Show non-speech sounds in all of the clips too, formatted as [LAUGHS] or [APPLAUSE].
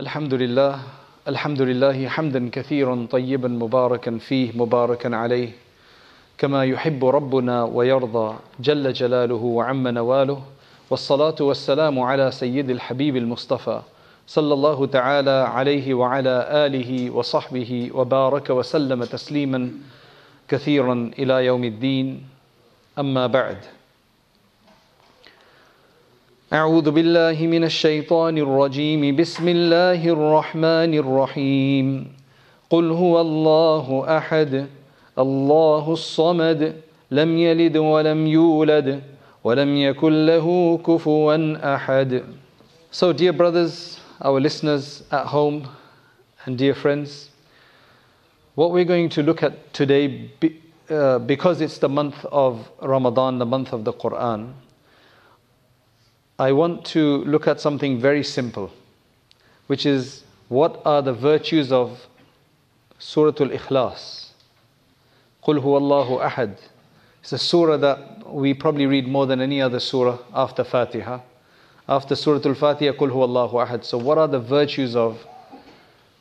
الحمد لله الحمد لله حمدا كثيرا طيبا مباركا فيه مباركا عليه كما يحب ربنا ويرضى جل جلاله وعم نواله والصلاة والسلام على سيد الحبيب المصطفى صلى الله تعالى عليه وعلى آله وصحبه وبارك وسلم تسليما كثيرا إلى يوم الدين. أما بعد أعوذ بالله من الشيطان الرجيم بسم الله الرحمن الرحيم قل هو الله أحد الله الصمد لم يلد ولم يولد ولم يكن له كفوا أحد So dear brothers, our listeners at home and dear friends, what we're going to look at today, uh, because it's the month of Ramadan, the month of the Quran, I want to look at something very simple, which is what are the virtues of Surah Al Ikhlas? Qul Allahu Ahad. It's a surah that we probably read more than any other surah after Fatiha. After Surah Al Fatiha, Qul Allahu Ahad. So, what are the virtues of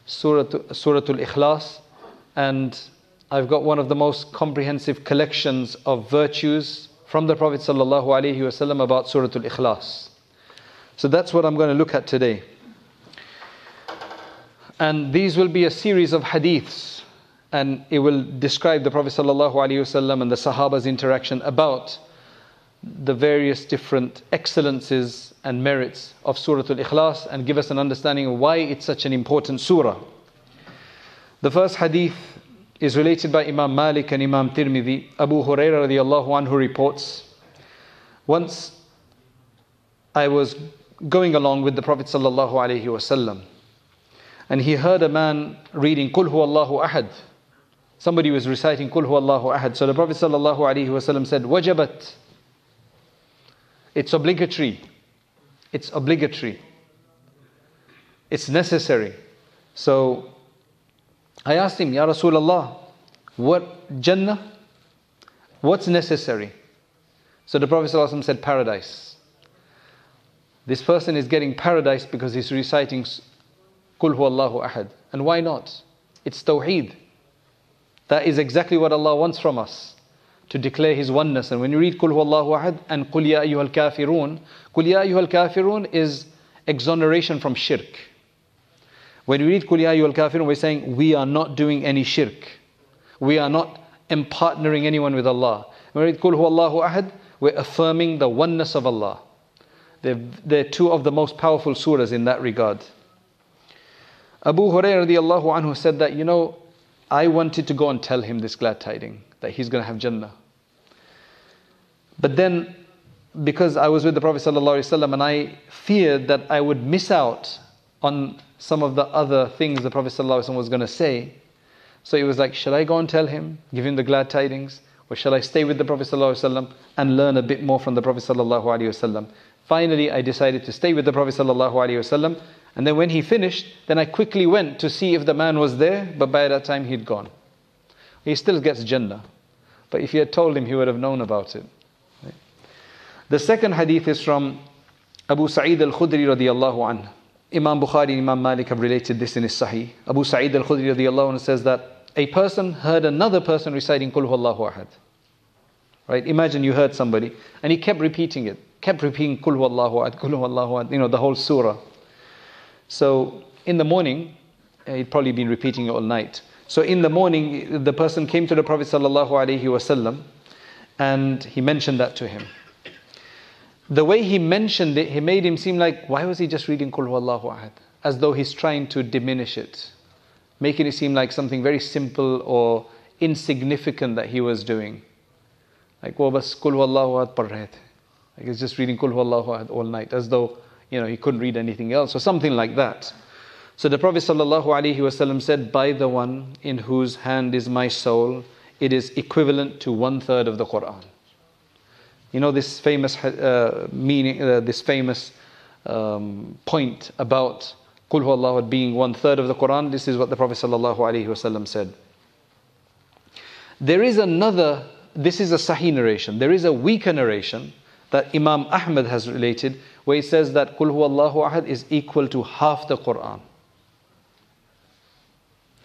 Surah, surah Al Ikhlas? And I've got one of the most comprehensive collections of virtues from the Prophet ﷺ about Surah Al Ikhlas. So that's what I'm going to look at today. And these will be a series of hadiths, and it will describe the Prophet ﷺ and the Sahaba's interaction about the various different excellences and merits of Surah Al Ikhlas and give us an understanding of why it's such an important surah. The first hadith is related by Imam Malik and Imam Tirmidhi. Abu Hurairah radiallahu anhu reports Once I was going along with the Prophet sallallahu alaihi wasallam, and he heard a man reading Qul Allahu Ahad. Somebody was reciting Qul Allahu Ahad. So the Prophet sallallahu alaihi wasallam said, "Wajabat." It's obligatory. It's obligatory. It's necessary. So I asked him, Ya Rasulullah, what Jannah? What's necessary? So the Prophet ﷺ said, Paradise. This person is getting paradise because he's reciting Qul Allahu Ahad. And why not? It's Tawheed. That is exactly what Allah wants from us to declare His oneness. And when you read Qul Allahu Ahad and Qul Ya Ayyuhal Kafirun, Qul Ya Ayyuhal Kafirun is exoneration from shirk. When we read Qul Ya Ayyuhal Kafirun, we're saying we are not doing any shirk. We are not partnering anyone with Allah. When we read Qul Allahu Ahad, we're affirming the oneness of Allah. They're, they're two of the most powerful surahs in that regard. Abu Hurairah radiallahu anhu said that, you know, I wanted to go and tell him this glad tiding that he's going to have Jannah. But then, because I was with the Prophet ﷺ and I feared that I would miss out on some of the other things the Prophet ﷺ was going to say, so it was like, shall I go and tell him, give him the glad tidings, or shall I stay with the Prophet ﷺ and learn a bit more from the Prophet ﷺ? Finally, I decided to stay with the Prophet ﷺ, and then when he finished, then I quickly went to see if the man was there, but by that time he'd gone. He still gets Jannah. But if he had told him, he would have known about it. The second hadith is from Abu Sa'id al-Khudri radiallahu anhu. Imam Bukhari and Imam Malik have related this in his Sahih. Abu Sa'id al-Khudri radiallahu anhu says that a person heard another person reciting Qul Allahu Ahad. Right? Imagine you heard somebody and he kept repeating it, kept repeating Qul Allahu Ahad, Qul Allahu Ahad, you know, the whole surah. So in the morning, eh, he'd probably been repeating it all night. So in the morning, the person came to the Prophet sallallahu alaihi wasallam, and he mentioned that to him. The way he mentioned it, he made him seem like, why was he just reading Qul Allahu Ahad? As though he's trying to diminish it, making it seem like something very simple or insignificant that he was doing. Like, Like he's just reading Qul Allahu all night, as though you know he couldn't read anything else or something like that. So the Prophet ﷺ said, By the one in whose hand is my soul, it is equivalent to one third of the Quran. You know this famous uh, meaning, uh, this famous um, point about Qul Allah being one third of the Quran. This is what the Prophet ﷺ said. There is another, this is a Sahih narration. There is a weaker narration that Imam Ahmad has related, where he says that Qul Allahu Ahad is equal to half the Quran.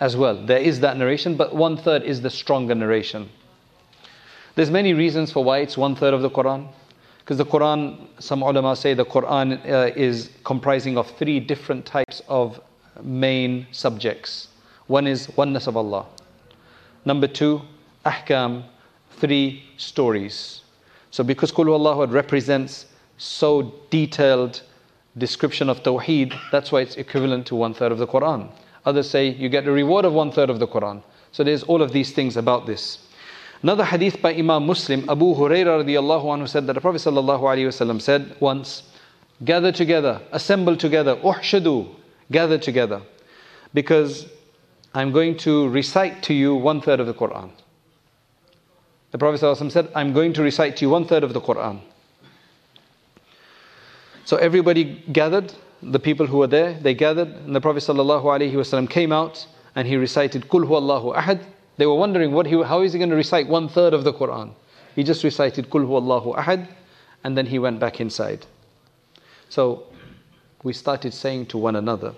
as well. There is that narration, but one third is the stronger narration. There's many reasons for why it's one third of the Quran. Because the Quran, some ulama say the Quran uh, is comprising of three different types of main subjects. One is oneness of Allah. Number two, ahkam, three stories. So because Qul Huwallahu represents so detailed description of Tawheed, that's why it's equivalent to one third of the Quran. Others say you get the reward of one third of the Quran. So there's all of these things about this. Another hadith by Imam Muslim, Abu Hurairah radiallahu anhu said that the Prophet sallallahu alaihi wasallam said once, gather together, assemble together, uhshadu, gather together. Because I'm going to recite to you one third of the Quran. The Prophet ﷺ said, I'm going to recite to you one third of the Quran. So everybody gathered, the people who were there, they gathered, and the Prophet ﷺ came out and he recited Kul Allahu Ahad, they were wondering what he, how is he going to recite one third of the Quran. He just recited Kul Allahu Ahad and then he went back inside. So we started saying to one another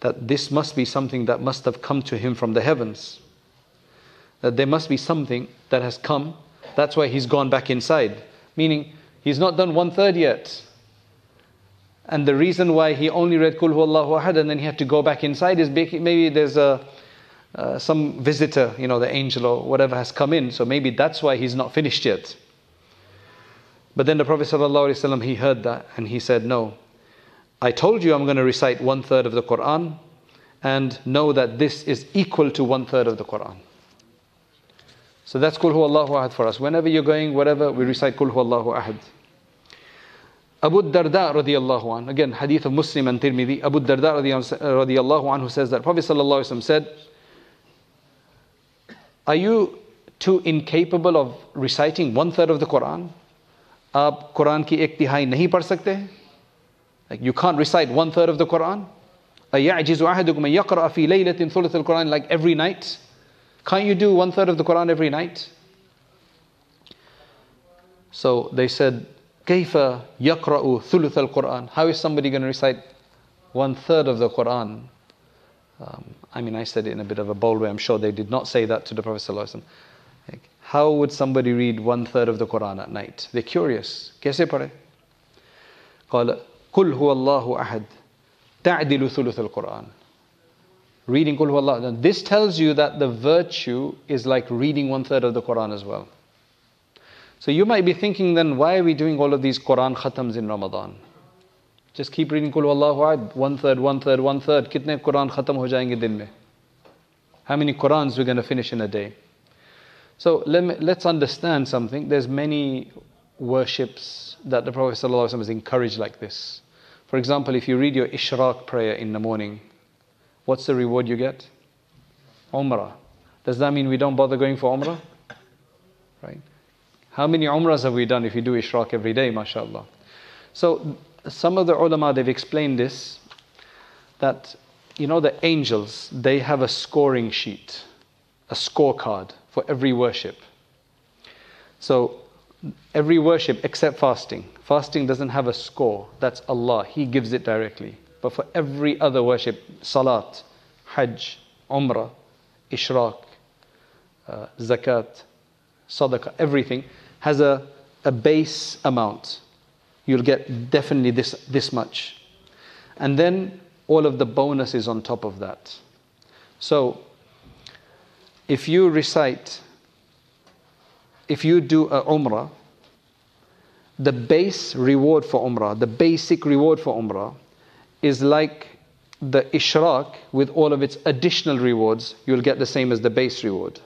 that this must be something that must have come to him from the heavens. That there must be something that has come. That's why he's gone back inside. Meaning, he's not done one third yet. And the reason why he only read Kul Allahu Ahad and then he had to go back inside is maybe there's a uh, some visitor, you know, the angel or whatever has come in. So maybe that's why he's not finished yet. But then the Prophet ﷺ, he heard that and he said, No, I told you I'm going to recite one third of the Quran and know that this is equal to one third of the Quran. So that's Kulhu Allahu Ahad for us. Whenever you're going, wherever, we recite Kulhu Allahu Ahad. Abu Darda radiallahu an, again hadith of Muslim and Tirmidhi, Abu Darda radiallahu anhu says that Prophet sallallahu said, Are you too incapable of reciting one third of the Quran? Aap Quran ki ek tihai nahi sakte? Like you can't recite one third of the Quran? Like every night? Can't you do one third of the Quran every night? So they said, Kaifa yakra'u thuluth al Quran. How is somebody going to recite one third of the Quran? Um, I mean, I said it in a bit of a bold way. I'm sure they did not say that to the Prophet. Like, how would somebody read one third of the Quran at night? They're curious. Kaise pare? قال قل هو الله أحد تعدل ثلث القرآن reading Kul Allah. This tells you that the virtue is like reading one third of the Quran as well. So you might be thinking then, why are we doing all of these Quran khatams in Ramadan? Just keep reading Kul one third, one third, one third. Kitne Quran khatam ho jayenge din mein? How many Qurans we're going to finish in a day? So let me, let's understand something. There's many worships that the Prophet ﷺ has encouraged like this. For example, if you read your Ishraq prayer in the morning, what's the reward you get? Umrah. Does that mean we don't bother going for Umrah? Right? How many Umrahs have we done if you do Ishraq every day, mashallah? So some of the ulama they've explained this that you know the angels they have a scoring sheet a scorecard for every worship so every worship except fasting fasting doesn't have a score that's allah he gives it directly but for every other worship salat hajj umrah ishraq uh, zakat sadaqah everything has a, a base amount you'll get definitely this, this much. And then all of the bonuses on top of that. So, if you recite, if you do a umrah, the base reward for umrah, the basic reward for umrah, is like the ishraq with all of its additional rewards, you'll get the same as the base reward.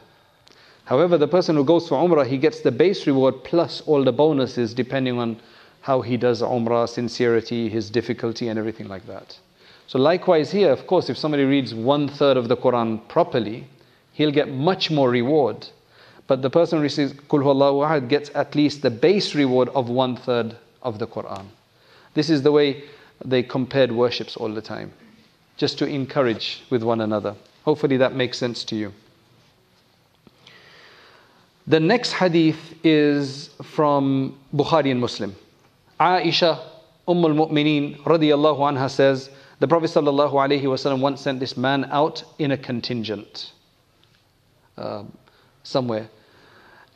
However, the person who goes for umrah, he gets the base reward plus all the bonuses depending on how he does umrah, sincerity, his difficulty, and everything like that. So, likewise, here, of course, if somebody reads one third of the Quran properly, he'll get much more reward. But the person who receives Kul Ahad gets at least the base reward of one third of the Quran. This is the way they compared worships all the time, just to encourage with one another. Hopefully, that makes sense to you. The next hadith is from Bukhari and Muslim. Aisha, Umm al-Mu'mineen, radiallahu anha says The Prophet sallallahu alayhi wasallam once sent this man out in a contingent um, somewhere.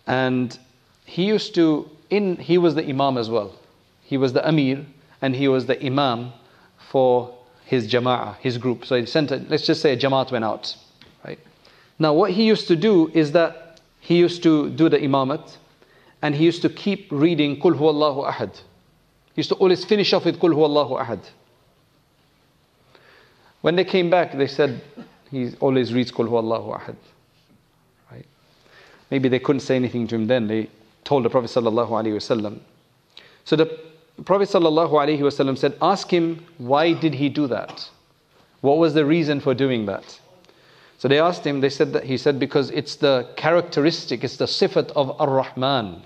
And he used to, in, he was the Imam as well. He was the Amir and he was the Imam for his Jama'ah, his group. So he sent, a, let's just say a Jamaat went out. Right? Now, what he used to do is that he used to do the Imamat and he used to keep reading Qul Allahu Ahad. He used to always finish off with Qul Allahu Ahad. When they came back, they said he always reads Qul Allahu Ahad. Right? Maybe they couldn't say anything to him then. They told the Prophet Sallallahu Alaihi Wasallam. So the Prophet Wasallam said, Ask him, why did he do that? What was the reason for doing that? So they asked him, they said that he said, because it's the characteristic, it's the sifat of Ar Rahman.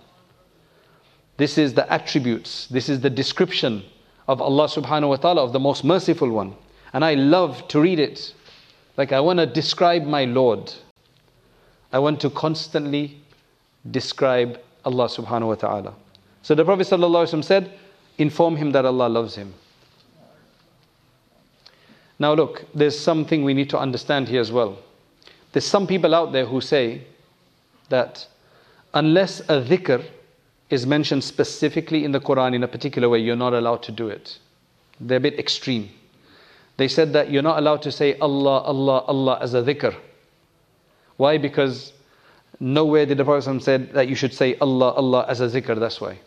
This is the attributes, this is the description of Allah subhanahu wa ta'ala, of the most merciful one. And I love to read it. Like I want to describe my Lord. I want to constantly describe Allah subhanahu wa ta'ala. So the Prophet ﷺ said, inform him that Allah loves him. Now look, there's something we need to understand here as well. There's some people out there who say that unless a dhikr is mentioned specifically in the Quran in a particular way, you're not allowed to do it. They're a bit extreme. They said that you're not allowed to say Allah, Allah, Allah as a dhikr. Why? Because nowhere did the Prophet said that you should say Allah, Allah as a dhikr, that's why.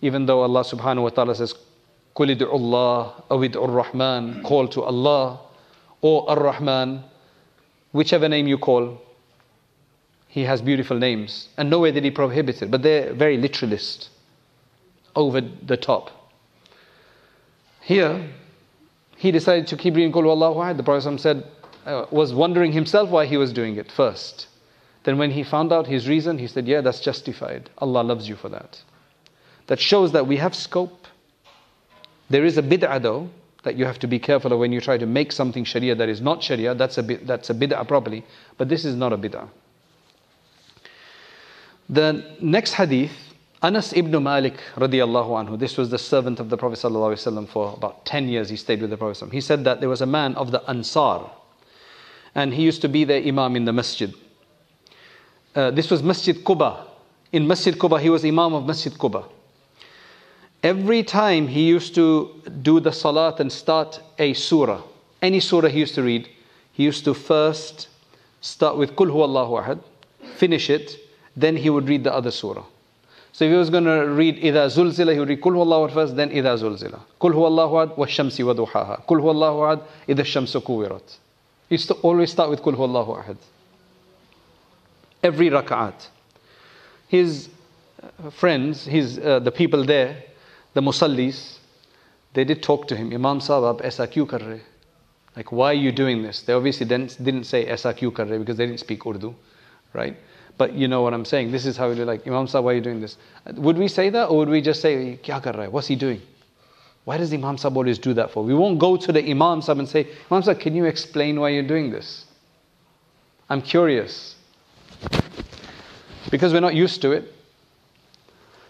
Even though Allah subhanahu wa ta'ala says, قُلِ Allah, awid rahman call to Allah, or Ar-Rahman, whichever name you call, he has beautiful names. And nowhere did he prohibit it, but they're very literalist, over the top. Here, he decided to keep reading Qul Wallahu Ahad. The Prophet said, uh, was wondering himself why he was doing it first. Then when he found out his reason, he said, yeah, that's justified. Allah loves you for that. That shows that we have scope. There is a bid'ah though, that you have to be careful of when you try to make something sharia that is not sharia, that's a, that's a bid'ah properly. But this is not a bid'ah. The next hadith, Anas ibn Malik radiallahu anhu, this was the servant of the Prophet sallallahu for about 10 years he stayed with the Prophet. He said that there was a man of the Ansar and he used to be the imam in the masjid. Uh, this was Masjid Quba. In Masjid Quba, he was imam of Masjid Quba. Every time he used to do the salat and start a surah, any surah he used to read, he used to first start with Kul Allahu Ahad, finish it, then he would read the other surah. So if he was going to read Ida Zulzila, he would read Kul Huwallahu first, then Ida Zulzila. Kul Huwallahu Ahad wa Shamsi wa Duhaha. Kul Huwallahu Ahad Ida Shamsu Kuwirat. He used to always start with Kul Huwallahu Ahad. Every rak'at. His uh, friends, his, uh, the people there, the musallis, they did talk to him, Imam Sahab, aisa kar rahe? Like, why are you doing this? They obviously didn't, didn't say aisa kar rahe because they didn't speak Urdu, right? But you know what I'm saying. This is how we do like, Imam Sahab, why are you doing this? Would we say that or would we just say, Kya kar raha What's he doing? Why does Imam Sahab always do that for? We won't go to the Imam Sahab and say, Imam Sahab, can you explain why you're doing this? I'm curious. Because we're not used to it.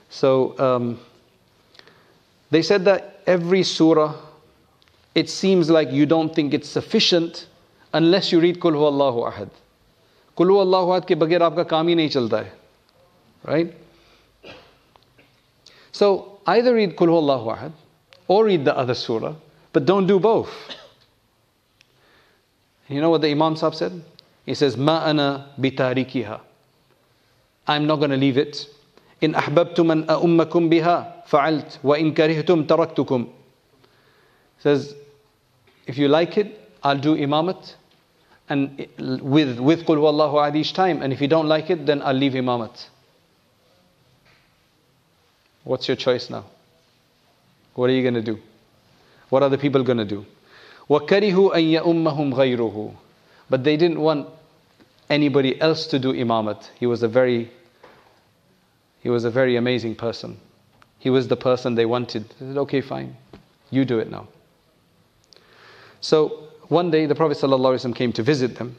So um, they said that every surah, it seems like you don't think it's sufficient unless you read Kulhu Allahu Ahad. Kulhu Allahu Ahad ke bagir aapka kaam hi nahi chalta hai. Right? So either read Kulhu Allahu Ahad or read the other surah, but don't do both. You know what the Imam Sahib said? He says, Ma'ana bitarikiha. I'm not going to leave it in ahbabtum an ummakum biha fa'alt wa in karihtum taraktukum says if you like it i'll do imamat and with with Qul Huwallahu Ahad each time. And if you don't like it, then I'll leave Imamat. What's your choice now? What are you going to do? What are the people going to do? وَكَرِهُ أَن يَأُمَّهُمْ غَيْرُهُ But they didn't want anybody else to do Imamat. He was a very he was a very amazing person. He was the person they wanted. They said, okay, fine. You do it now. So one day the Prophet ﷺ came to visit them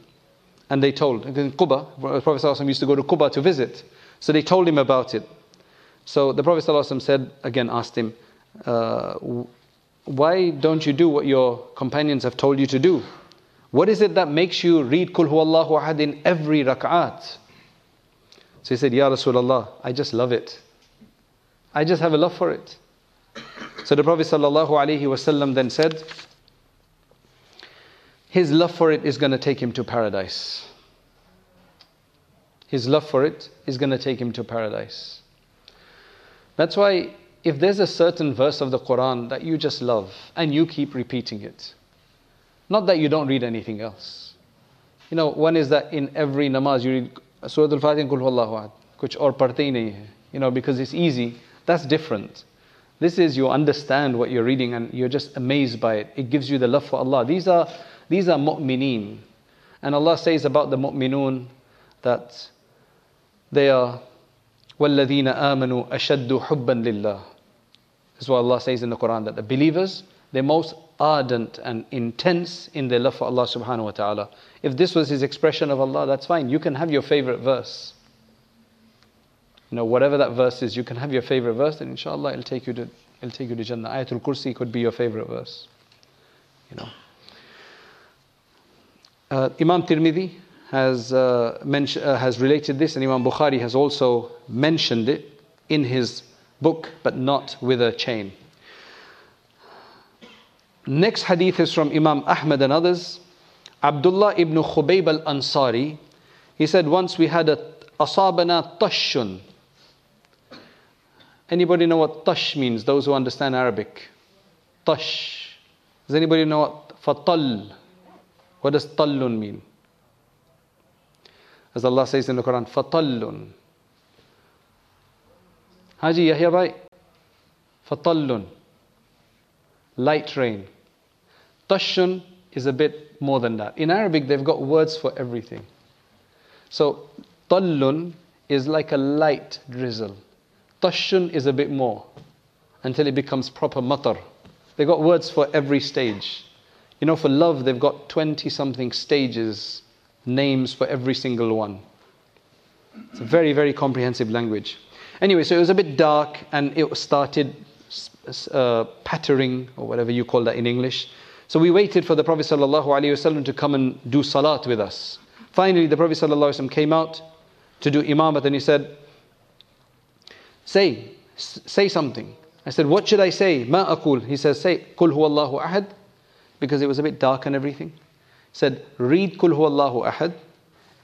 and they told, in Quba, the Prophet ﷺ used to go to Quba to visit. So they told him about it. So the Prophet ﷺ said, again asked him, uh, why don't you do what your companions have told you to do? What is it that makes you read Kul Huwallahu Ahad in every rak'at? So he said, Ya Rasulullah, I just love it. I just have a love for it. So the Prophet ﷺ then said, His love for it is going to take him to paradise. His love for it is going to take him to paradise. That's why if there's a certain verse of the Quran that you just love and you keep repeating it, not that you don't read anything else. You know, one is that in every namaz you read Surah Al-Fatiha Kul Huwallahu Ahad, kuch aur padhte hi nahi hai. You know, because it's easy. That's different. This is you understand what you're reading and you're just amazed by it. It gives you the love for Allah. These are these are mu'mineen. And Allah says about the mu'minun that they are وَالَّذِينَ آمَنُوا أَشَدُّ حُبًّا لِلَّهِ That's what Allah says in the Quran that the believers, they're most ardent and intense in their love for Allah subhanahu wa ta'ala. If this was his expression of Allah, that's fine. You can have your favorite verse. You know, whatever that verse is, you can have your favorite verse, and inshallah it'll take you to it'll take you to Jannah. Ayatul Kursi could be your favorite verse. You know. Uh, Imam Tirmidhi has uh, mention, uh, has related this, and Imam Bukhari has also mentioned it in his book, but not with a chain. Next hadith is from Imam Ahmad and others. Abdullah ibn Khubayb al Ansari. He said, Once we had a asabana tashun. Anybody know what tash means? Those who understand Arabic. Tash. Does anybody know what fatal? What does tallun mean? As Allah says in the Quran, fatallun. Haji Yahya bhai, fatallun. Light rain. Tashun is a bit more than that. In Arabic, they've got words for everything. So, tallun is like a light drizzle. Tashun is a bit more until it becomes proper matar. They've got words for every stage. You know, for love, they've got 20 something stages, names for every single one. It's a very, very comprehensive language. Anyway, so it was a bit dark and it started uh, pattering, or whatever you call that in English. So we waited for the Prophet ﷺ to come and do salat with us. Finally, the Prophet ﷺ came out to do imamat and he said, Say, say something. I said, What should I say? Ma akul. He says, Say, Kul huwallahu ahad. Because it was a bit dark and everything. He said, Read Kul huwallahu ahad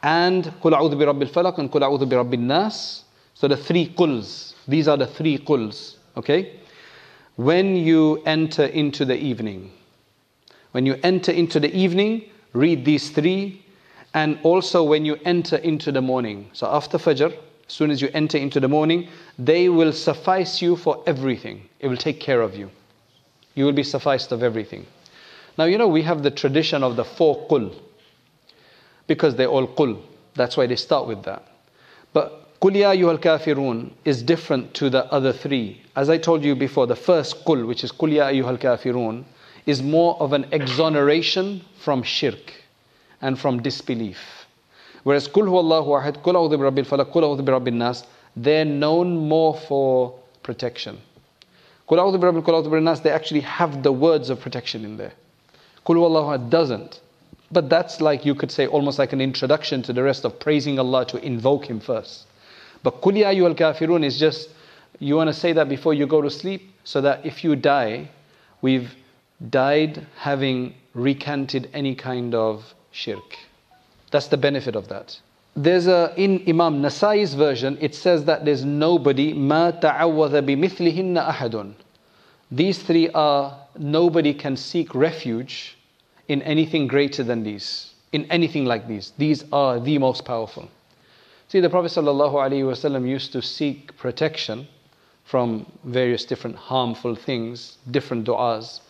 and Kul a'udhu bi rabbil falaq and Kul a'udhu bi rabbil nas. So the three kuls. These are the three kuls. Okay? When you enter into the evening. When you enter into the evening, read these three. And also when you enter into the morning. So after Fajr, as soon as you enter into the morning, they will suffice you for everything. It will take care of you. You will be sufficed of everything. Now, you know, we have the tradition of the four qul because they're all qul. That's why they start with that. But qul ya ayyuhal kafirun is different to the other three. As I told you before, the first qul, which is qul ya ayyuhal kafirun, is more of an exoneration from shirk and from disbelief. Whereas Kul huwallahu ahad, Kul a'udhu bi rabbil falaq, Kul a'udhu nas, they're known more for protection. Kul a'udhu Kul nas, they actually have the words of protection in there. Kul huwallahu ahad doesn't. But that's like you could say almost like an introduction to the rest of praising Allah to invoke Him first. But Kul ya ayyuhal kafirun is just you want to say that before you go to sleep so that if you die, we've died having recanted any kind of shirk. That's the benefit of that. There's a in Imam Nasai's version, it says that there's nobody ma ta'awwadha ahadun. These three are nobody can seek refuge in anything greater than these, in anything like these. These are the most powerful. See, the Prophet ﷺ used to seek protection from various different harmful things, different du'as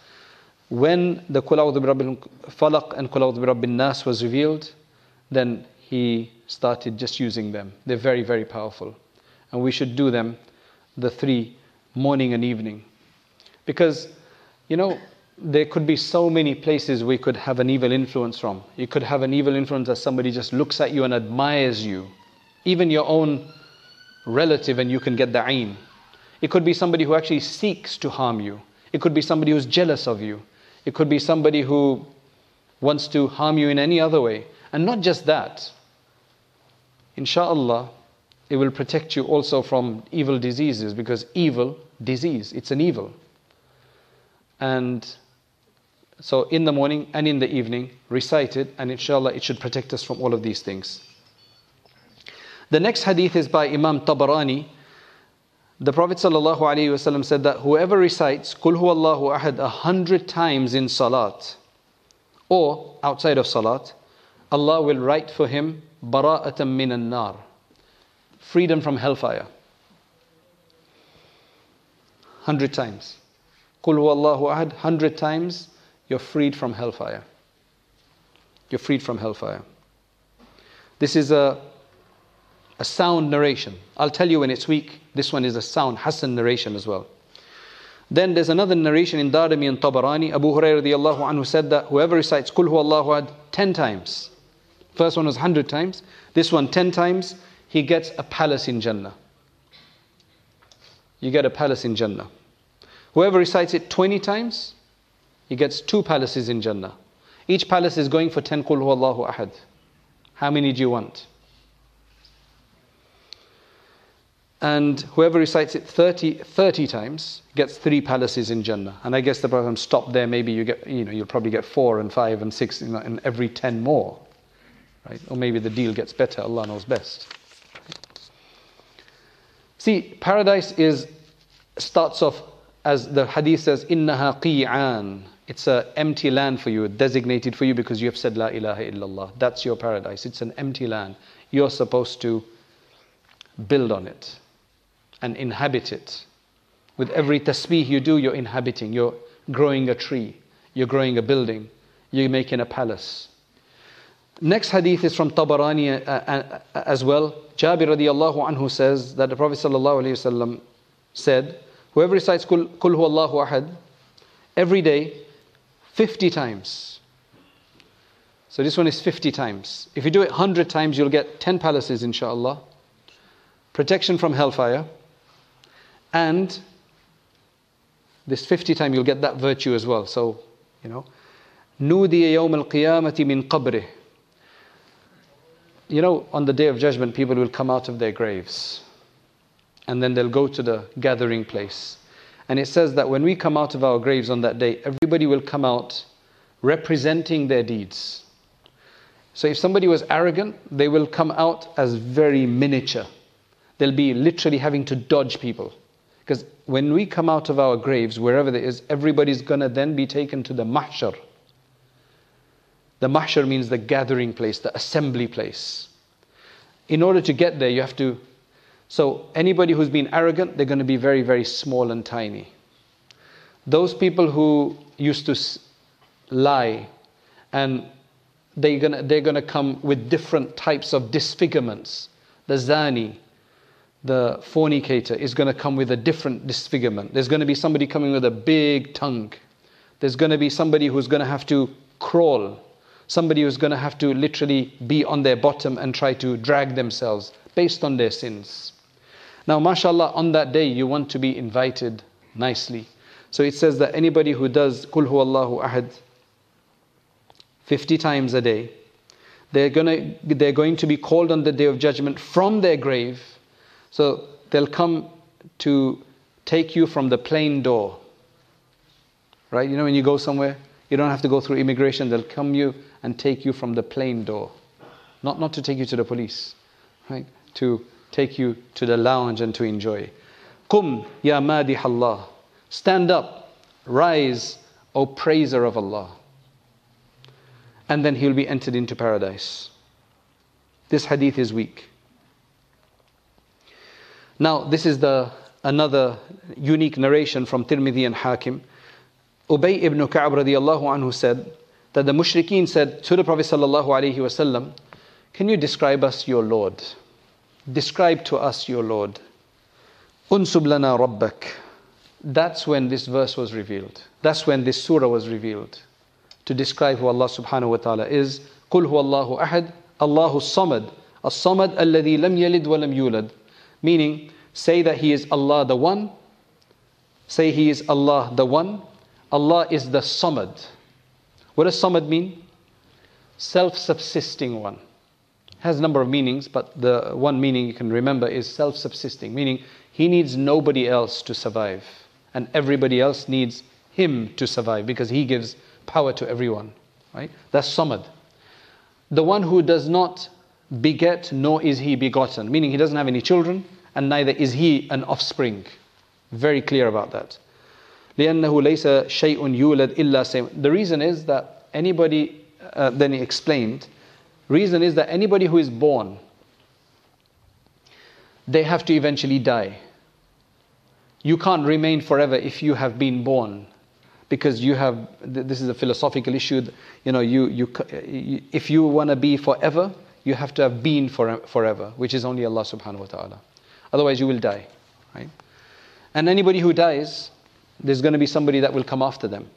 when the Qul A'udhu Birabbil and Qul A'udhu Nas was revealed, then he started just using them. They're very, very powerful. And we should do them the three, morning and evening. Because, you know, there could be so many places we could have an evil influence from. You could have an evil influence that somebody just looks at you and admires you. Even your own relative, and you can get the ain. It could be somebody who actually seeks to harm you. It could be somebody who's jealous of you. It could be somebody who wants to harm you in any other way. And not just that. Insha'Allah, it will protect you also from evil diseases because evil, disease, it's an evil. And so in the morning and in the evening, recite it, and inshallah, it should protect us from all of these things. The next hadith is by Imam Tabarani. The Prophet ﷺ said that whoever recites Kul Allahu Ahad a hundred times in Salat or outside of Salat, Allah will write for him Bara'atan min nar freedom from hellfire. Hundred times. Kul Allahu Ahad, hundred times, you're freed from hellfire. You're freed from hellfire. This is a a sound narration. I'll tell you when it's weak. This one is a sound, Hassan narration as well. Then there's another narration in Darimi and Tabarani. Abu Hurairah anhu said that whoever recites Kul Allahu Ahad 10 times, first one was 100 times, this one 10 times, he gets a palace in Jannah. You get a palace in Jannah. Whoever recites it 20 times, he gets two palaces in Jannah. Each palace is going for 10 Kul Allahu Ahad. How many do you want? And whoever recites it 30, 30 times gets three palaces in Jannah. And I guess the Prophet stopped there. Maybe you get, you know, you'll probably get four and five and six in, in every ten more. Right? Or maybe the deal gets better. Allah knows best. See, paradise is starts off as the hadith says, "Innaha qi'an." It's an empty land for you, designated for you because you have said La ilaha illallah. That's your paradise. It's an empty land. You're supposed to build on it and inhabit it. With every tasbih you do, you're inhabiting. You're growing a tree. You're growing a building. You're making a palace. Next hadith is from Tabarani uh, uh, uh as well. Jabir radiallahu anhu says that the Prophet sallallahu wasallam said, whoever recites Kul, Kul Allahu Ahad every day, 50 times. So this one is 50 times. If you do it 100 times, you'll get 10 palaces, inshallah. Protection from hellfire. And this 50 time you'll get that virtue as well. So, you know, نودي يوم القيامة من قبره. You know, on the day of judgment, people will come out of their graves and then they'll go to the gathering place. And it says that when we come out of our graves on that day, everybody will come out representing their deeds. So if somebody was arrogant, they will come out as very miniature. They'll be literally having to dodge people. Because when we come out of our graves, wherever there is, everybody's going to then be taken to the mahshar. The mahshar means the gathering place, the assembly place. In order to get there, you have to. So, anybody who's been arrogant, they're going to be very, very small and tiny. Those people who used to lie and they're going to, they're going to come with different types of disfigurements. The zani, the fornicator is going to come with a different disfigurement. There's going to be somebody coming with a big tongue. There's going to be somebody who's going to have to crawl. Somebody who's going to have to literally be on their bottom and try to drag themselves based on their sins. Now, mashallah, on that day, you want to be invited nicely. So it says that anybody who does Kul Allahu Ahad 50 times a day, they're, gonna, they're going to be called on the day of judgment from their grave so they'll come to take you from the plane door. Right? You know, when you go somewhere, you don't have to go through immigration. They'll come you and take you from the plane door. Not, not to take you to the police, right? To take you to the lounge and to enjoy. Qum ya madih Allah. Stand up, rise, O praiser of Allah. And then he'll be entered into paradise. This hadith is weak. Now, this is the another unique narration from Tirmidhi and Hakim. Ubay ibn Ka'b radiallahu anhu said that the mushrikeen said to the Prophet sallallahu alaihi wasallam, Can you describe us your Lord? Describe to us your Lord. Unsub lana rabbak. That's when this verse was revealed. That's when this surah was revealed. To describe who Allah subhanahu wa ta'ala is. Qul huwa Allahu ahad, Allahu samad. As-samad alladhi lam yalid wa lam yulad meaning say that He is Allah the One, Say He is Allah the One. Allah is the Samad. What does Samad mean? Self subsisting one. Has a number of meanings, but the one meaning you can remember is self subsisting, meaning He needs nobody else to survive, and everybody else needs Him to survive because He gives power to everyone. Right? That's Samad. The one who does not beget, nor is he begotten, meaning he doesn't have any children, and neither is he an offspring. Very clear about that. لأنه ليس شيء يولد إلا سيم. The reason is that anybody, uh, then he explained, reason is that anybody who is born, they have to eventually die. You can't remain forever if you have been born because you have this is a philosophical issue you know you, you if you want to be forever you have to have been for, forever which is only allah subhanahu wa ta'ala otherwise you will die right and anybody who dies there's going to be somebody that will come after them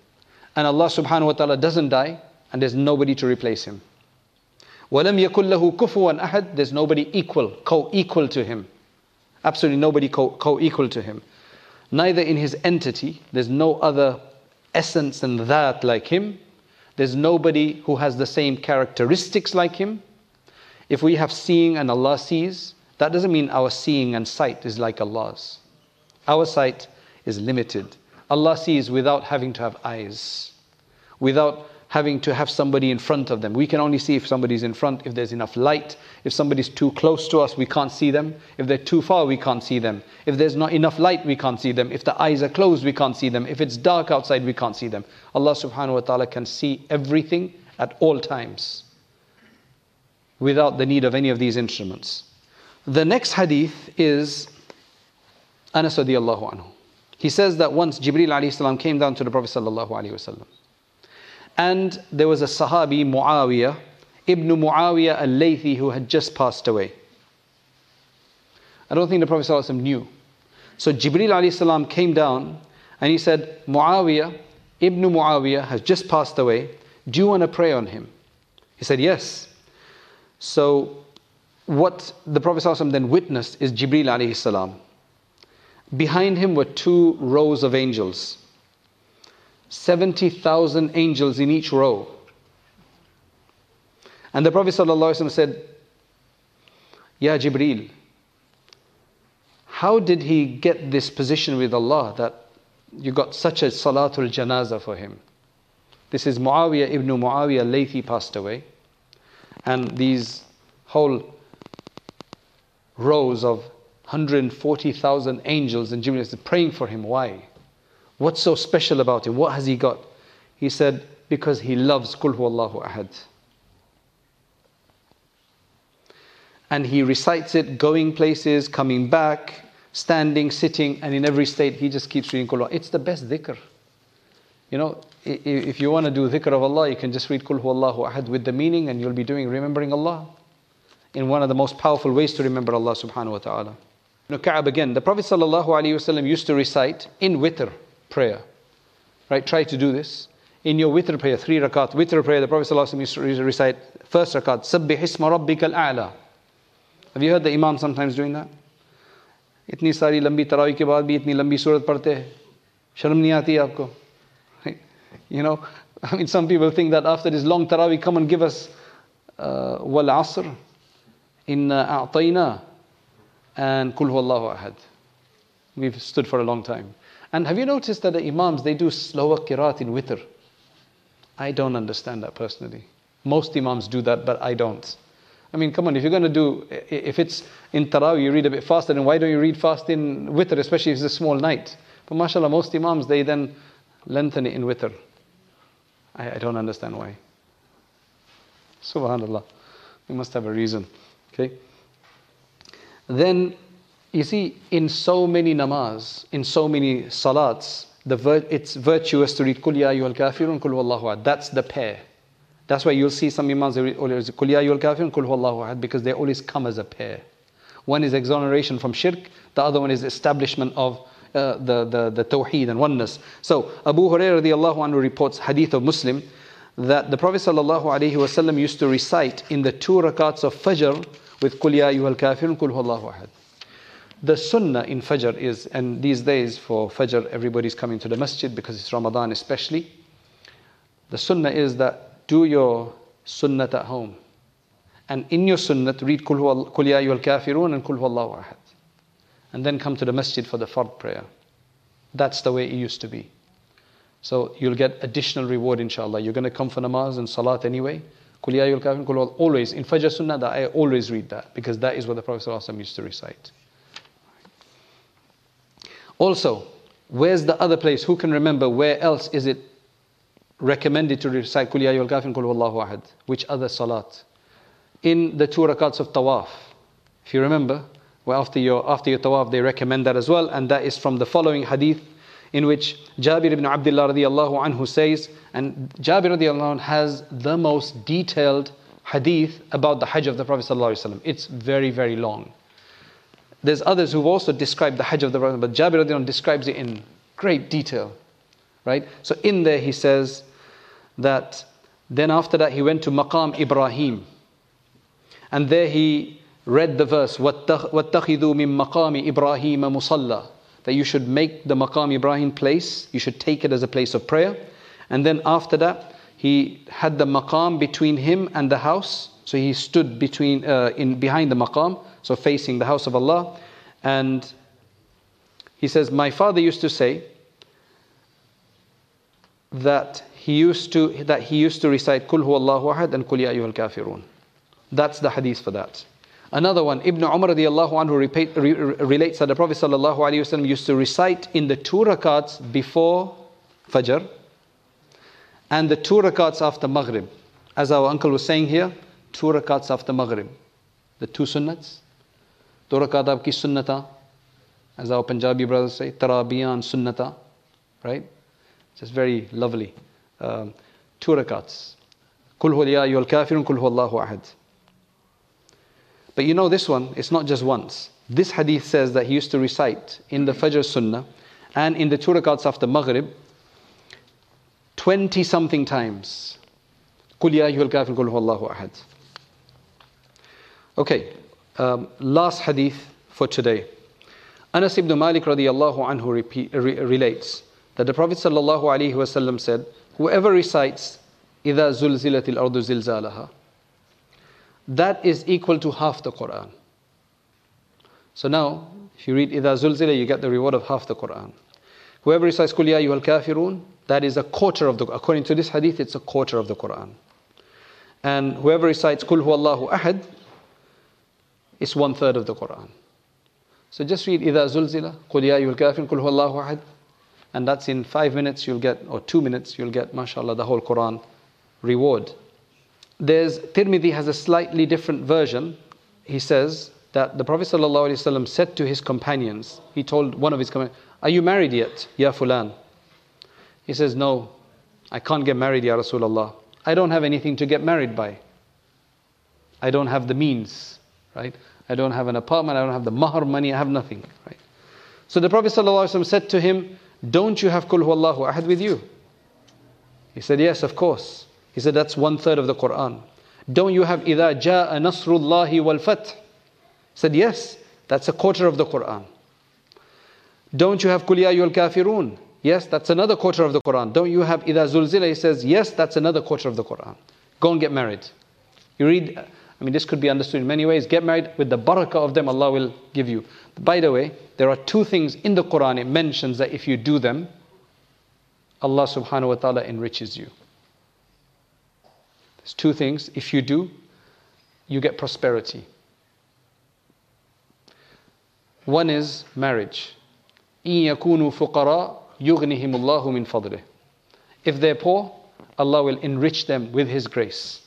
and allah subhanahu wa ta'ala doesn't die and there's nobody to replace him وَلَمْ يَكُنْ لَهُ كُفُوًا أَحَدٍ There's nobody equal, co-equal to him. Absolutely nobody co-equal to him. Neither in his entity, there's no other essence and that like him. There's nobody who has the same characteristics like him. If we have seeing and Allah sees, that doesn't mean our seeing and sight is like Allah's. Our sight is limited. Allah sees without having to have eyes, without having to have somebody in front of them. We can only see if somebody's in front, if there's enough light. If somebody's too close to us, we can't see them. If they're too far, we can't see them. If there's not enough light, we can't see them. If the eyes are closed, we can't see them. If it's dark outside, we can't see them. Allah subhanahu wa ta'ala can see everything at all times without the need of any of these instruments. The next hadith is Anas radiallahu anhu. He says that once Jibreel alayhi salam came down to the Prophet sallallahu alayhi wasallam and there was a Sahabi, Muawiyah, Ibn Muawiyah al Laythi, who had just passed away. I don't think the Prophet ﷺ knew. So Jibril alayhi salam came down and he said, Muawiyah, Ibn Muawiyah has just passed away. Do you want to pray on him? He said, Yes. So what the Prophet then witnessed is Jibril alayhi salam. Behind him were two rows of angels. 70,000 angels in each row. And the Prophet said, Ya Jibreel, how did he get this position with Allah that you got such a salatul janaza for him? This is Muawiyah ibn Muawiyah Laythi passed away. And these whole rows of 140,000 angels and Jibreel praying for him. Why? What's so special about him? What has he got? He said, Because he loves Qul Allahu Ahad. And he recites it going places, coming back, standing, sitting, and in every state he just keeps reading Qul It's the best dhikr. You know, if you want to do dhikr of Allah, you can just read Qul Allahu Ahad with the meaning and you'll be doing remembering Allah in one of the most powerful ways to remember Allah subhanahu wa ta'ala. You know, Ka'ab again, the Prophet sallallahu alayhi wasallam used to recite in witr, prayer. Right? Try to do this. In your witr prayer, three rakat, witr prayer, the Prophet ﷺ used to recite first rakat, Sabbih isma rabbika al-a'la. Have you heard the Imam sometimes doing that? इतनी सारी लंबी तरावी के बाद भी इतनी लंबी सूरत पढ़ते हैं शर्म नहीं आती आपको [LAUGHS] you know I mean some people think that after this long tarawih come and give us uh, wal asr inna a'tayna and kul huwallahu ahad we've stood for a long time and have you noticed that the Imams, they do slower qiraat in witr? I don't understand that personally. Most Imams do that, but I don't. I mean, come on, if you're going to do, if it's in Tarawih, you read a bit faster, then why don't you read fast in witr, especially if it's a small night? But mashallah, most Imams, they then lengthen it in witr. I, I don't understand why. Subhanallah. We must have a reason. Okay? Then you see, in so many namaz, in so many salats, the vir- it's virtuous to read Kul Ya Ayyuhal Kafirun, Kul Wallahu That's the pair. That's why you'll see some imams they always Kul Ya Ayyuhal Kafirun, Kul Wallahu because they always come as a pair. One is exoneration from shirk, the other one is establishment of uh, the, the, the tawheed and oneness. So Abu Hurairah anhu reports hadith of Muslim that the Prophet wasallam used to recite in the two rakats of Fajr with Kul Ya Ayyuhal Kafirun, Kul Wallahu Ahad. The sunnah in Fajr is, and these days for Fajr, everybody's coming to the masjid because it's Ramadan especially. The sunnah is that do your sunnah at home. And in your sunnah, read Kul Ya Ayyuhal Kafirun and Kul Huwallahu Ahad. And then come to the masjid for the fard prayer. That's the way it used to be. So you'll get additional reward inshallah. You're going to come for namaz and salat anyway. Always, in Fajr Sunnah, that I always read that because that is what the Prophet ﷺ used to recite. Also, where's the other place? Who can remember where else is it recommended to recite Kul Ya Ayyuhal Kafirun, Kul Huwallahu Ahad? Which other salat? In the two rakats of tawaf. If you remember, well, after your, after your tawaf, they recommend that as well, and that is from the following hadith in which Jabir ibn Abdullah radiallahu anhu says, and Jabir radiallahu anhu has the most detailed hadith about the Hajj of the Prophet sallallahu It's very, very long. There's others who've also described the Hajj of the Prophet, but Jabir radiallahu anhu describes it in great detail, right? So in there he says that then after that he went to Maqam Ibrahim, and there he read the verse, وَاتَّخِذُوا مِن مَقَامِ إِبْرَاهِيمَ مُصَلَّى that you should make the Maqam Ibrahim place, you should take it as a place of prayer. And then after that, he had the maqam between him and the house. So he stood between, uh, in, behind the maqam, so facing the house of Allah. And he says, My father used to say that he used to, that he used to recite Kul Allahu ahad and Kul Ya ayyuhal kafirun. That's the hadith for that. Another one, Ibn Umar radiallahu anhu repeat, re, relates that the Prophet sallallahu alaihi wasallam used to recite in the two rakats before Fajr and the two rakats after Maghrib. As our uncle was saying here, two rakats after Maghrib. The two sunnats. Two rakat aapki sunnata. As our Punjabi brothers say, tarabiyan sunnata. Right? Just very lovely. Um, two rakats. قل هو يا أيها الكافرون قل But you know this one, it's not just once. This hadith says that he used to recite in the Fajr Sunnah and in the two rakats after Maghrib 20 something times. قُلْ يَا أَيُّهَا الْكَافِرُونَ قُلْ هُوَ اللَّهُ أَحَدٌ Okay, um, last hadith for today. Anas ibn Malik radiallahu anhu repeat, re, relates that the Prophet sallallahu alaihi wasallam said, whoever recites إِذَا زُلْزِلَتِ الْأَرْضُ زِلْزَالَهَا that is equal to half the Quran. So now, if you read Ida Zulzila, you get the reward of half the Quran. Whoever recites Kul Ya al Kafirun, that is a quarter of the according to this hadith, it's a quarter of the Quran. And whoever recites Kul Allahu Ahad, it's one third of the Quran. So just read Ida Zulzila, Kul Ya al Kafirun, Kul Allahu Ahad, and that's in five minutes you'll get, or two minutes, you'll get, mashallah, the whole Quran reward. There's Tirmidhi has a slightly different version. He says that the Prophet ﷺ said to his companions, he told one of his companions, Are you married yet, Ya Fulan? He says, No, I can't get married, Ya Rasulullah. I don't have anything to get married by. I don't have the means, right? I don't have an apartment, I don't have the mahar money, I have nothing, right? So the Prophet ﷺ said to him, Don't you have Kul Allahu Ahad with you? He said, Yes, of course. He said that's one third of the Quran. Don't you have إِذَا جَاءَ نَصْرُ اللَّهِ وَالْفَتْحِ He said yes, that's a quarter of the Quran. Don't you have كُلْ يَا kafirun? Yes, that's another quarter of the Quran. Don't you have إِذَا زُلْزِلَ He says yes, that's another quarter of the Quran. Go and get married. You read, I mean, this could be understood in many ways. Get married with the barakah of them, Allah will give you. By the way, there are two things in the Quran it mentions that if you do them, Allah subhanahu wa ta'ala enriches you. There's two things. If you do, you get prosperity. One is marriage. إِن يَكُونُوا فُقَرَاء يُغْنِهِمُ اللَّهُ مِنْ فَضْلِهِ If they're poor, Allah will enrich them with His grace.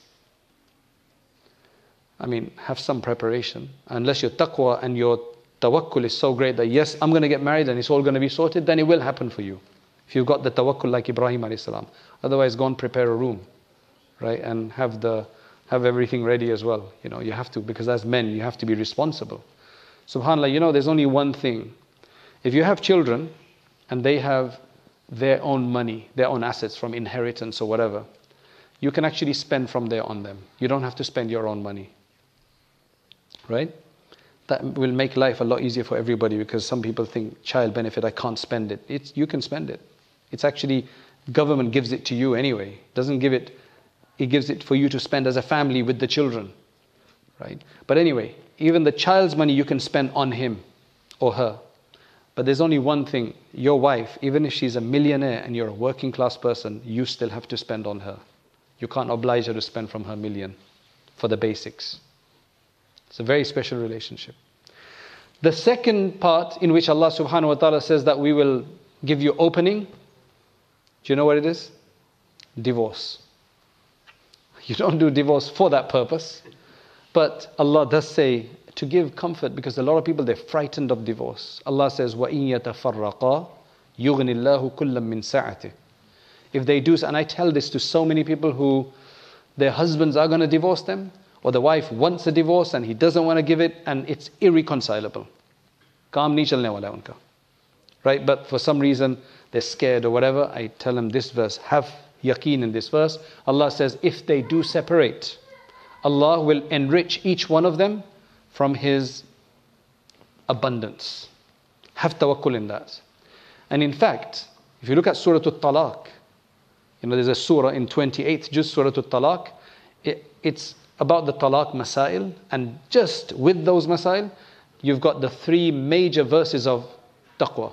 I mean, have some preparation. Unless your taqwa and your tawakkul is so great that yes, I'm going to get married and it's all going to be sorted, then it will happen for you. If you've got the tawakkul like Ibrahim alayhi salam. Otherwise, go and prepare a room right? And have the have everything ready as well. You know, you have to because as men you have to be responsible. Subhanallah, you know, there's only one thing. If you have children and they have their own money, their own assets from inheritance or whatever, you can actually spend from there on them. You don't have to spend your own money. Right? that will make life a lot easier for everybody because some people think child benefit, I can't spend it. It's, you can spend it. It's actually, government gives it to you anyway. Doesn't give it, it gives it for you to spend as a family with the children. Right? But anyway, even the child's money you can spend on him or her. But there's only one thing your wife, even if she's a millionaire and you're a working class person, you still have to spend on her. You can't oblige her to spend from her million for the basics. It's a very special relationship. The second part in which Allah subhanahu wa ta'ala says that we will give you opening, do you know what it is? Divorce. You don't do divorce for that purpose, but Allah does say to give comfort because a lot of people they're frightened of divorce. Allah says, وَإِن يَتَفَرَّقَا يُغْنِ اللَّهُ كُلًّا مِّن سَعَتِهِ If they do, and I tell this to so many people who their husbands are going to divorce them, or the wife wants a divorce and he doesn't want to give it and it's irreconcilable. Kaam nahi chalne wala unka. Right? But for some reason they're scared or whatever. I tell them this verse, have yaqeen in this verse. Allah says, if they do separate, Allah will enrich each one of them from His abundance. Have tawakkul in that. And in fact, if you look at Surah Al-Talaq, you know, there's a surah in 28th juz, Surah Al-Talaq, it, it's about the talaq masail, and just with those masail, you've got the three major verses of taqwa.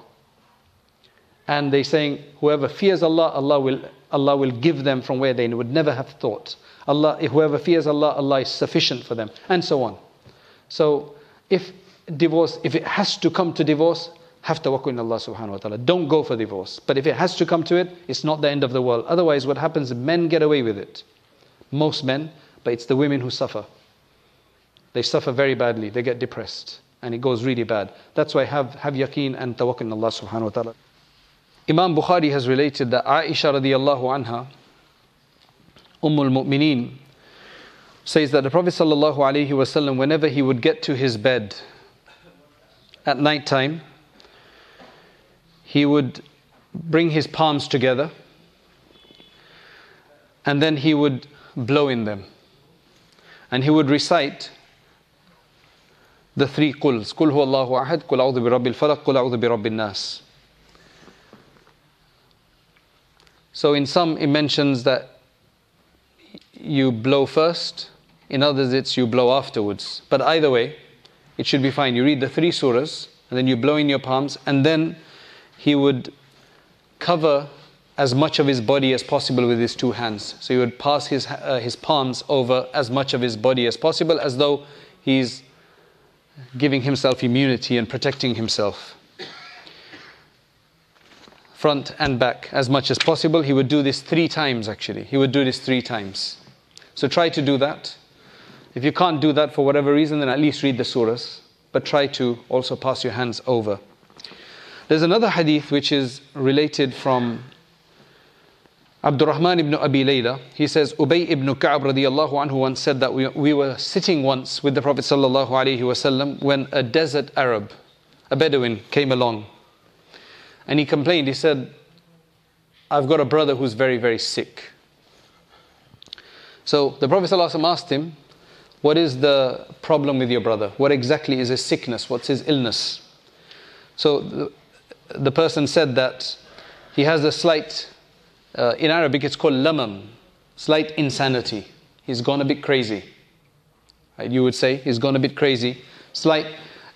And they're saying, whoever fears Allah, Allah will, Allah will give them from where they would never have thought. Allah, whoever fears Allah, Allah is sufficient for them, and so on. So, if divorce, if it has to come to divorce, have tawakkul in Allah subhanahu wa ta'ala. Don't go for divorce. But if it has to come to it, it's not the end of the world. Otherwise, what happens, men get away with it. Most men, but it's the women who suffer. They suffer very badly, they get depressed, and it goes really bad. That's why have, have yaqeen and tawakkul in Allah subhanahu wa ta'ala. Imam Bukhari has related that Aisha radiallahu anha, Ummul Mu'mineen, says that the Prophet sallallahu alaihi wasallam, whenever he would get to his bed at night time, he would bring his palms together and then he would blow in them and he would recite the three quls Qul Allahu ahad, Qul a'udhu bi rabbil falaq, Qul a'udhu bi rabbin nas. So in some it mentions that you blow first, in others it's you blow afterwards. But either way, it should be fine. You read the three surahs, and then you blow in your palms, and then he would cover as much of his body as possible with his two hands. So he would pass his, uh, his palms over as much of his body as possible, as though he's giving himself immunity and protecting himself. Front and back as much as possible. He would do this three times actually. He would do this three times. So try to do that. If you can't do that for whatever reason, then at least read the surahs. But try to also pass your hands over. There's another hadith which is related from Abdurrahman ibn Abi Layla, he says, Ubay ibn Ka'ab radiallahu anhu once said that we, we were sitting once with the Prophet sallallahu alaihi wasallam when a desert Arab, a Bedouin, came along. And he complained, he said, I've got a brother who's very, very sick. So the Prophet ﷺ asked him, What is the problem with your brother? What exactly is his sickness? What's his illness? So the, the person said that he has a slight uh, in Arabic, it's called lamam, slight insanity. He's gone a bit crazy. You would say he's gone a bit crazy. Slight,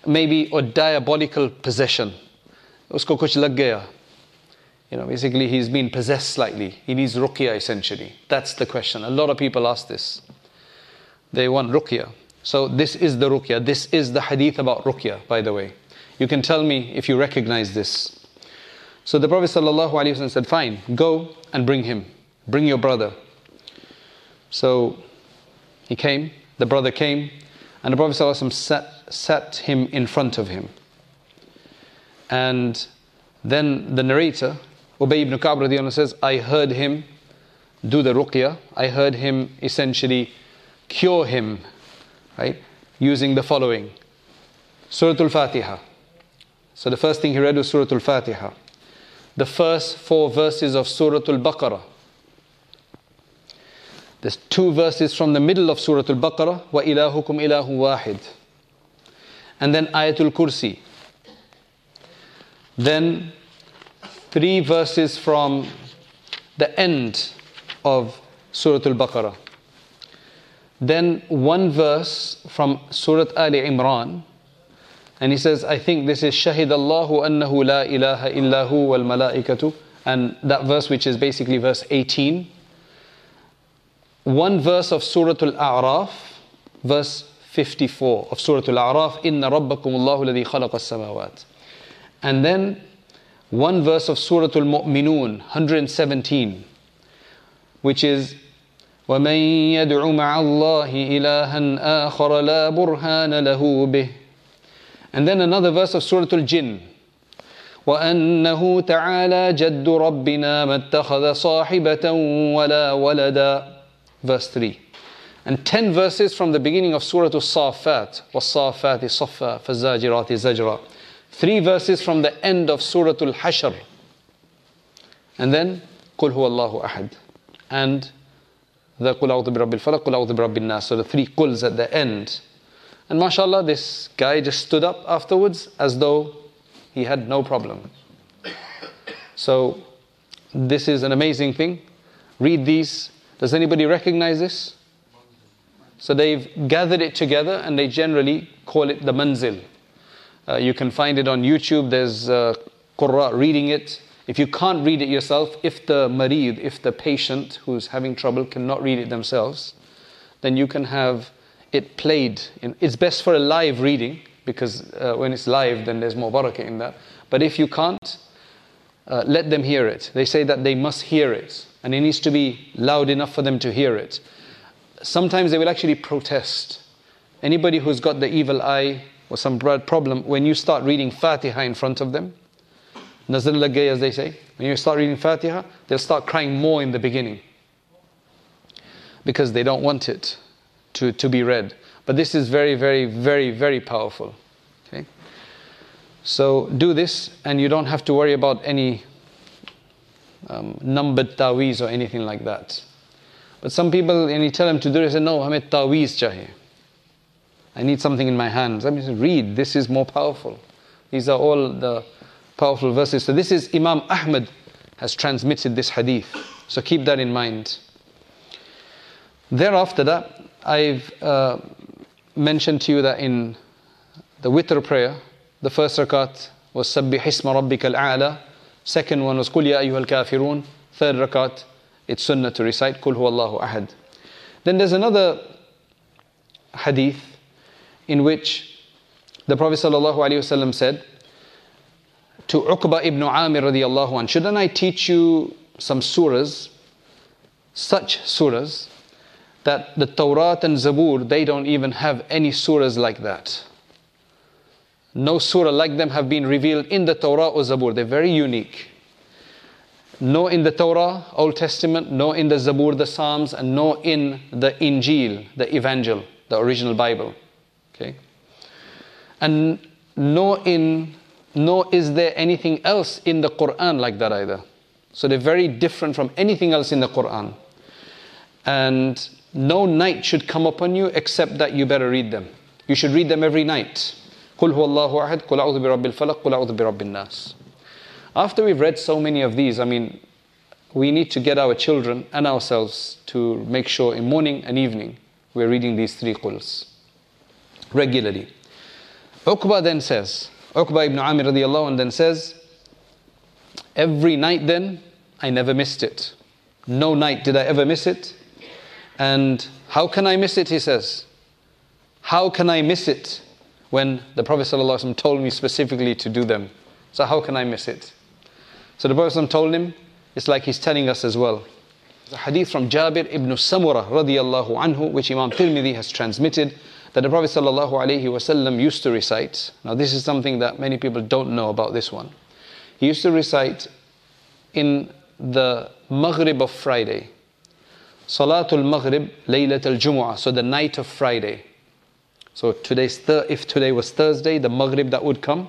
maybe, or diabolical possession. Usko kuch lag gaya. You know, basically, he's been possessed slightly. He needs ruqya essentially. That's the question. A lot of people ask this. They want ruqya. So, this is the ruqya. This is the hadith about ruqya, by the way. You can tell me if you recognize this. So the Prophet ﷺ said, Fine, go and bring him. Bring your brother. So he came, the brother came, and the Prophet ﷺ sat, sat him in front of him. And then the narrator, Ubay ibn Ka'b says, I heard him do the ruqya. I heard him essentially cure him, right? Using the following Surah Al Fatiha. So the first thing he read was Surah Al Fatiha the first four verses of Surah Al Baqarah. There's two verses from the middle of Surah Al Baqarah, Wa ilahukum ilahu wahid. and then Ayatul Kursi. Then three verses from the end of Surah Al Baqarah. Then one verse from Surah Ali Imran. And he says, I think this is Shahid Allahu annahu la ilaha illahu wal malaikatu. And that verse, which is basically verse 18. One verse of Surah Al A'raf, verse 54 of Surah Al A'raf, Inna rabbakum Allahu ladhi khalaqa samawat. And then one verse of Surah Al Mu'minun, 117, which is ومن يدع مع الله إلها آخر لا برهان له به And then another verse of Surah Al-Jinn وأنه تعالى جد ربنا ما اتخذ صاحبة ولا ولدا Verse 3 And 10 verses from the beginning of Surah Al-Safat والصافات صفا فالزاجرات زجرا Three verses from the end of Surah Al Hashr. And then, Qul Allahu Ahad. And the Qul A'udhu Birabbil Falaq, Qul Nas. So the three Quls at the end. And mashallah, this guy just stood up afterwards as though he had no problem. So, this is an amazing thing. Read these. Does anybody recognize this? So they've gathered it together and they generally call it the manzil. Uh, you can find it on YouTube. There's uh, reading it. If you can't read it yourself, if the marid, if the patient who's having trouble cannot read it themselves, then you can have it played. In, it's best for a live reading because uh, when it's live, then there's more barakah in that. But if you can't, uh, let them hear it. They say that they must hear it, and it needs to be loud enough for them to hear it. Sometimes they will actually protest. Anybody who's got the evil eye or some problem, when you start reading Fatiha in front of them, Nazar lagay, as they say. When you start reading Fatiha, they'll start crying more in the beginning because they don't want it to, to be read. But this is very, very, very, very powerful. Okay? So do this, and you don't have to worry about any um, numbered taweez or anything like that. But some people, when you tell them to do it, they say, No, hame taweez chahiye. I need something in my hands. I mean, read. This is more powerful. These are all the powerful verses. So this is Imam Ahmad has transmitted this hadith. So keep that in mind. Thereafter that, I've uh, mentioned to you that in the witr prayer, the first rakat was Sabbih Hisma Rabbika al-A'la. Second one was Qul Ya Ayyuhal Kafirun. Third rakat, it's sunnah to recite Qul Allahu Ahad. Then there's another hadith in which the Prophet ﷺ said, to Uqba ibn Amir radiallahu anh, shouldn't I teach you some surahs, such surahs, that the Torah and Zabur, they don't even have any surahs like that. No surah like them have been revealed in the Torah or Zabur. They're very unique. No in the Torah, Old Testament, no in the Zabur, the Psalms, and no in the Injil, the Evangel, the original Bible. Okay? And no in nor is there anything else in the Quran like that either. So they're very different from anything else in the Quran. And no night should come upon you except that you better read them. You should read them every night. قل هو الله أحد قل أعوذ برب الفلق قل أعوذ برب الناس. After we've read so many of these, I mean, we need to get our children and ourselves to make sure in morning and evening we're reading these three quls regularly. Uqba then says, Uqba ibn Amir radiallahu anh then says, Every night then, I never missed it. No night did I ever miss it. And how can I miss it? He says. How can I miss it when the Prophet told me specifically to do them? So how can I miss it? So the Prophet told him, it's like he's telling us as well. The hadith from Jabir ibn Samurah radiallahu anhu, which Imam Tirmidhi has transmitted that the Prophet ﷺ used to recite. Now, this is something that many people don't know about this one. He used to recite in the Maghrib of Friday. Salatul Maghrib, Laylat al Jumu'ah, so the night of Friday. So today's thir- if today was Thursday, the Maghrib that would come,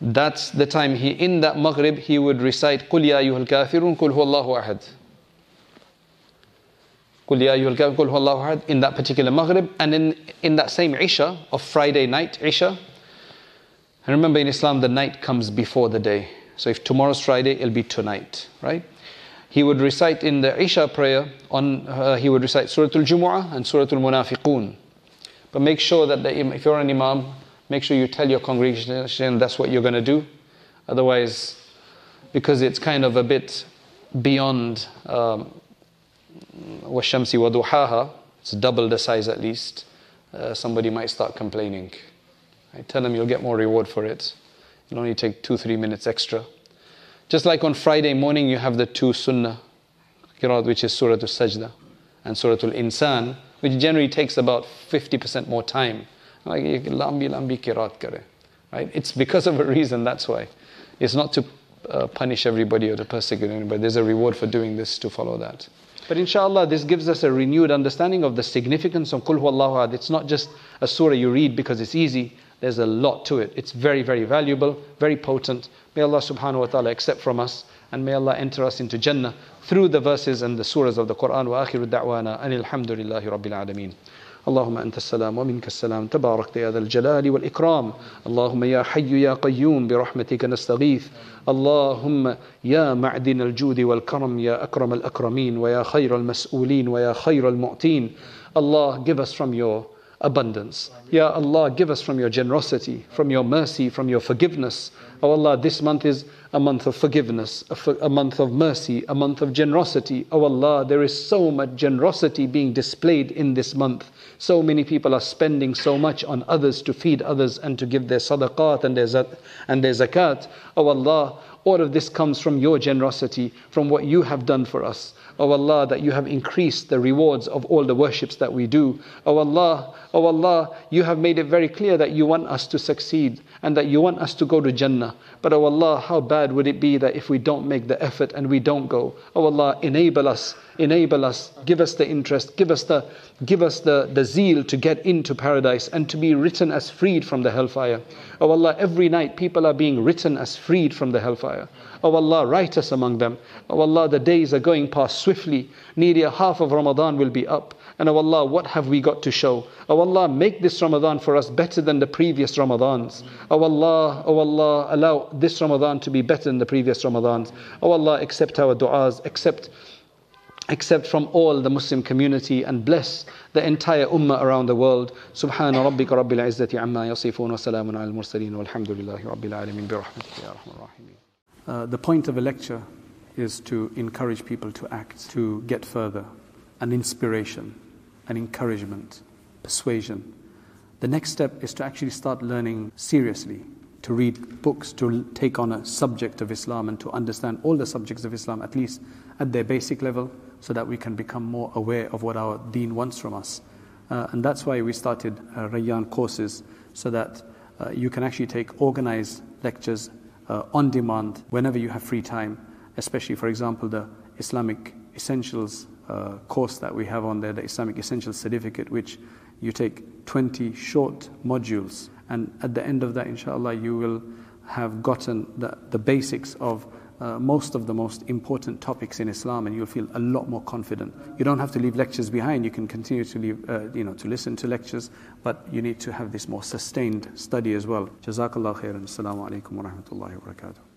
that's the time he in that Maghrib he would recite Qul ya ayyuhal kafirun huwallahu ahad. Qul ya ayyuhal Qul huwallahu ahad in that particular Maghrib and in, in that same Isha of Friday night, Isha. And remember in Islam, the night comes before the day. So if tomorrow's Friday, it'll be tonight, right? He would recite in the Isha prayer, on, uh, he would recite Surah Al-Jumu'ah and Surah Al-Munafiqun. But make sure that the, if you're an imam, make sure you tell your congregation that's what you're going to do. Otherwise, because it's kind of a bit beyond um, وَالشَّمْسِ وَضُحَاهَا It's double the size at least. Uh, somebody might start complaining. I tell them you'll get more reward for it. It'll only take two, three minutes extra. Just like on Friday morning, you have the two sunnah, which is Surah Al-Sajda and Surah Al-Insan, which generally takes about 50% more time. Like, lambi lambi kirat kare. Right? It's because of a reason, that's why. It's not to uh, punish everybody or to persecute anybody. There's a reward for doing this to follow that. But inshallah, this gives us a renewed understanding of the significance of Qul Huwallahu Ahad. It's not just a surah you read because it's easy. There's a lot to it. It's very, very valuable, very potent. May Allah subhanahu wa ta'ala accept from us and may Allah enter us into Jannah through the verses and the surahs of the Quran. Wa akhiru da'wana anil hamdulillahi rabbil alameen. اللهم أنت السلام ومنك السلام. تبارك يا ذا الجلال والإكرام. اللهم يا حي يا قيوم برحمتك نستغيث. اللهم يا معدن الجود والكرم يا أكرم الأكرمين ويا خير المسؤولين ويا خير المعطين Allah give us from your abundance. Ya Allah, give us from your generosity, from your mercy, from your forgiveness. Oh Allah, this month is a month of forgiveness, a, a, month of mercy, a month of generosity. Oh Allah, there is so much generosity being displayed in this month. So many people are spending so much on others to feed others and to give their sadaqat and their, and their zakat. Oh Allah, all of this comes from your generosity, from what you have done for us. O Allah, that you have increased the rewards of all the worships that we do. O Allah, O Allah, you have made it very clear that you want us to succeed and that you want us to go to Jannah. But O Allah, how bad would it be that if we don't make the effort and we don't go? O Allah, enable us, enable us, give us the interest, give us the give us the, the zeal to get into paradise and to be written as freed from the hellfire. O Allah, every night people are being written as freed from the hellfire. Oh Allah, write us among them. Oh Allah, the days are going past swiftly. Nearly a half of Ramadan will be up. And oh Allah, what have we got to show? Oh Allah, make this Ramadan for us better than the previous Ramadans. Oh Allah, oh Allah, allow this Ramadan to be better than the previous Ramadans. Oh Allah, accept our du'as, accept accept from all the Muslim community and bless the entire ummah around the world. سبحان ربك رب العزة عما يصفون وسلام على المرسلين والحمد لله رب العالمين برحمتك يا أرحم الراحمين. Uh, the point of a lecture is to encourage people to act, to get further, an inspiration, an encouragement, persuasion. The next step is to actually start learning seriously, to read books, to take on a subject of Islam and to understand all the subjects of Islam, at least at their basic level, so that we can become more aware of what our deen wants from us. Uh, and that's why we started uh, Rayyan courses, so that uh, you can actually take organized lectures uh, on demand whenever you have free time, especially, for example, the Islamic Essentials uh, course that we have on there, the Islamic Essentials Certificate, which you take 20 short modules. And at the end of that, inshallah, you will have gotten the, the basics of uh, most of the most important topics in Islam, and you'll feel a lot more confident. You don't have to leave lectures behind. You can continue to leave, uh, you know, to listen to lectures, but you need to have this more sustained study as well. Jazakallah khairan. Assalamu alaikum wa rahmatullahi wa barakatuh.